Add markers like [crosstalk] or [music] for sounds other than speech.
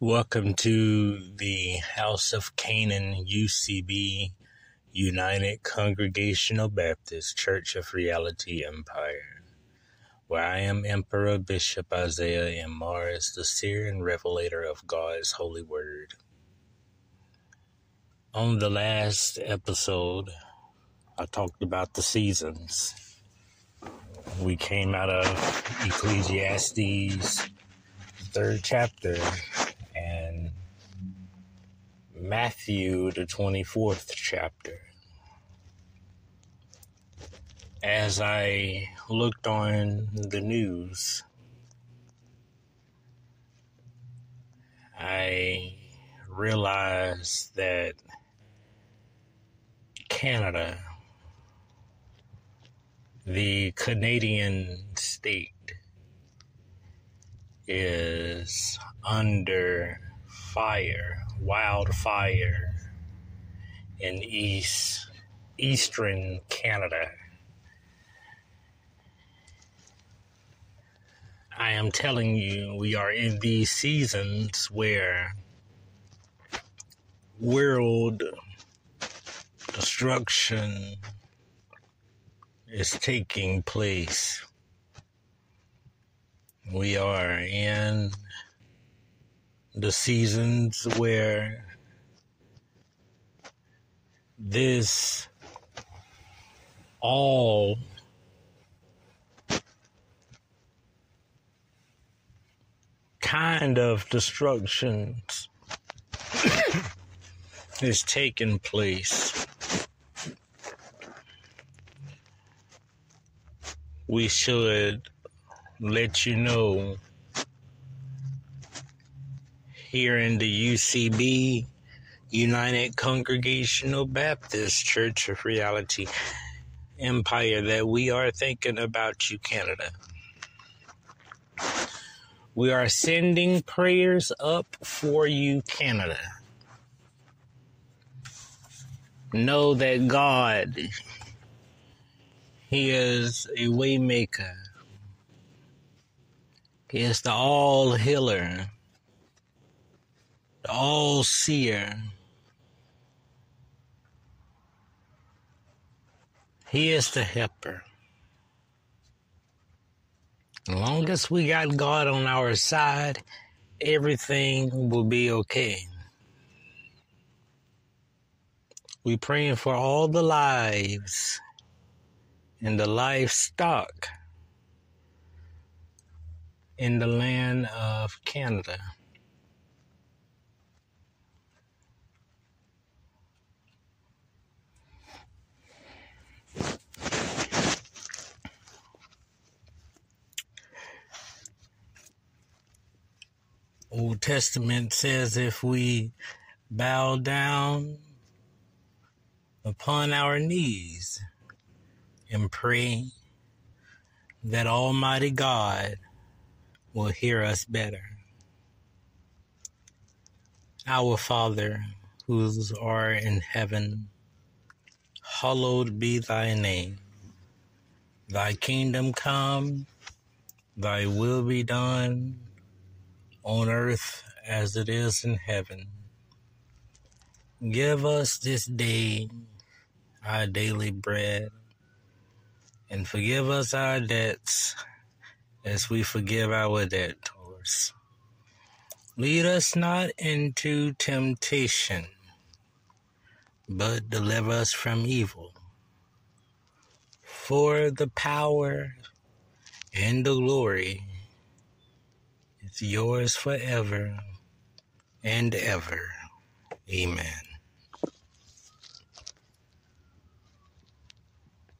Welcome to the House of Canaan UCB United Congregational Baptist Church of Reality Empire, where I am Emperor Bishop Isaiah M. Morris, the seer and revelator of God's holy word. On the last episode, I talked about the seasons. We came out of Ecclesiastes, third chapter, Matthew, the 24th chapter. As I looked on the news, I realized that Canada, the Canadian state, is under fire, wildfire in east eastern Canada. I am telling you, we are in these seasons where world destruction is taking place. We are in the seasons where this all kind of destructions [coughs] is taking place. We should let you know here in the UCB, United Congregational Baptist Church of Reality Empire, that we are thinking about you, Canada. We are sending prayers up for you, Canada. Know that God, He is a waymaker. He is the all healer all seer. He is the helper. As long as we got God on our side, everything will be okay. We praying for all the lives and the livestock in the land of Canada. Old Testament says if we bow down upon our knees and pray that Almighty God will hear us better. Our Father, who art in heaven, hallowed be thy name. Thy kingdom come, thy will be done on earth as it is in heaven. Give us this day our daily bread, and forgive us our debts as we forgive our debtors. Lead us not into temptation, but deliver us from evil. For the power and the glory it's yours forever and ever. Amen.